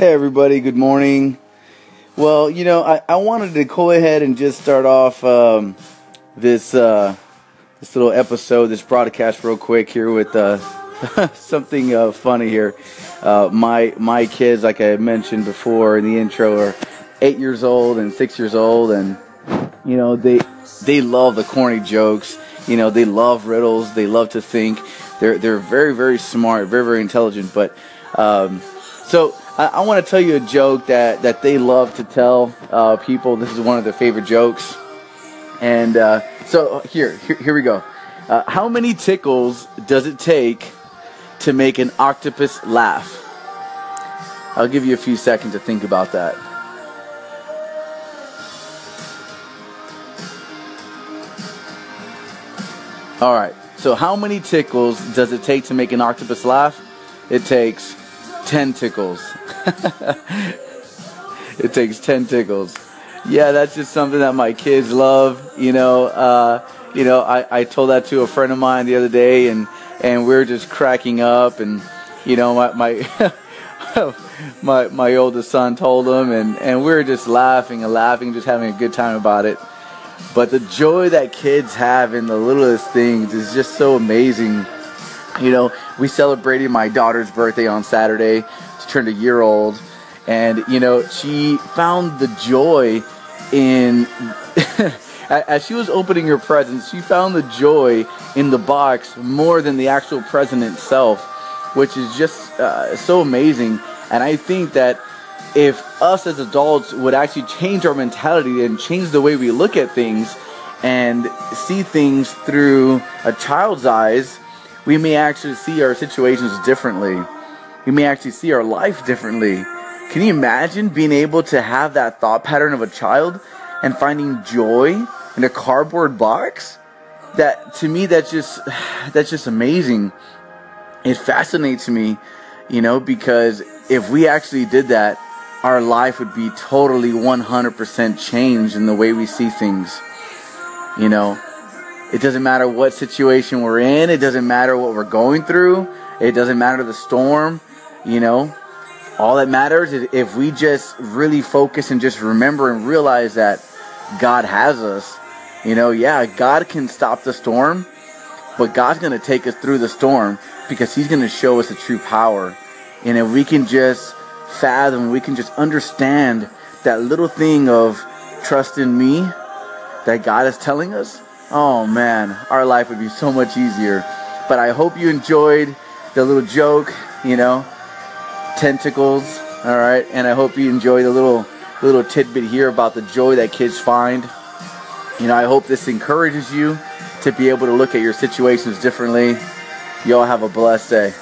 Hey, everybody, good morning. Well, you know, I, I wanted to go ahead and just start off um, this uh, this little episode, this broadcast, real quick here with uh, something uh, funny here. Uh, my my kids, like I mentioned before in the intro, are eight years old and six years old, and you know they they love the corny jokes. You know, they love riddles. They love to think. They're they're very very smart, very very intelligent. But um, so I, I want to tell you a joke that, that they love to tell uh, people. This is one of their favorite jokes. And uh, so here, here, here we go. Uh, how many tickles does it take to make an octopus laugh? I'll give you a few seconds to think about that. All right. So how many tickles does it take to make an octopus laugh? It takes 10 tickles. it takes 10 tickles. Yeah, that's just something that my kids love. You know, uh, you know, I, I told that to a friend of mine the other day, and, and we are just cracking up. And, you know, my, my, my, my oldest son told him, and, and we are just laughing and laughing, just having a good time about it. But the joy that kids have in the littlest things is just so amazing. You know, we celebrated my daughter's birthday on Saturday. Turned a year old. And, you know, she found the joy in. as she was opening her presents, she found the joy in the box more than the actual present itself, which is just uh, so amazing. And I think that if us as adults would actually change our mentality and change the way we look at things and see things through a child's eyes, we may actually see our situations differently. We may actually see our life differently. Can you imagine being able to have that thought pattern of a child and finding joy in a cardboard box? That to me that's just that's just amazing. It fascinates me, you know, because if we actually did that, our life would be totally 100% changed in the way we see things. You know, it doesn't matter what situation we're in. It doesn't matter what we're going through. It doesn't matter the storm. You know, all that matters is if we just really focus and just remember and realize that God has us. You know, yeah, God can stop the storm, but God's going to take us through the storm because He's going to show us the true power. And if we can just fathom, we can just understand that little thing of trust in me that God is telling us, oh man, our life would be so much easier. But I hope you enjoyed the little joke, you know, tentacles, all right, and I hope you enjoy the little little tidbit here about the joy that kids find. You know, I hope this encourages you to be able to look at your situations differently. Y'all have a blessed day.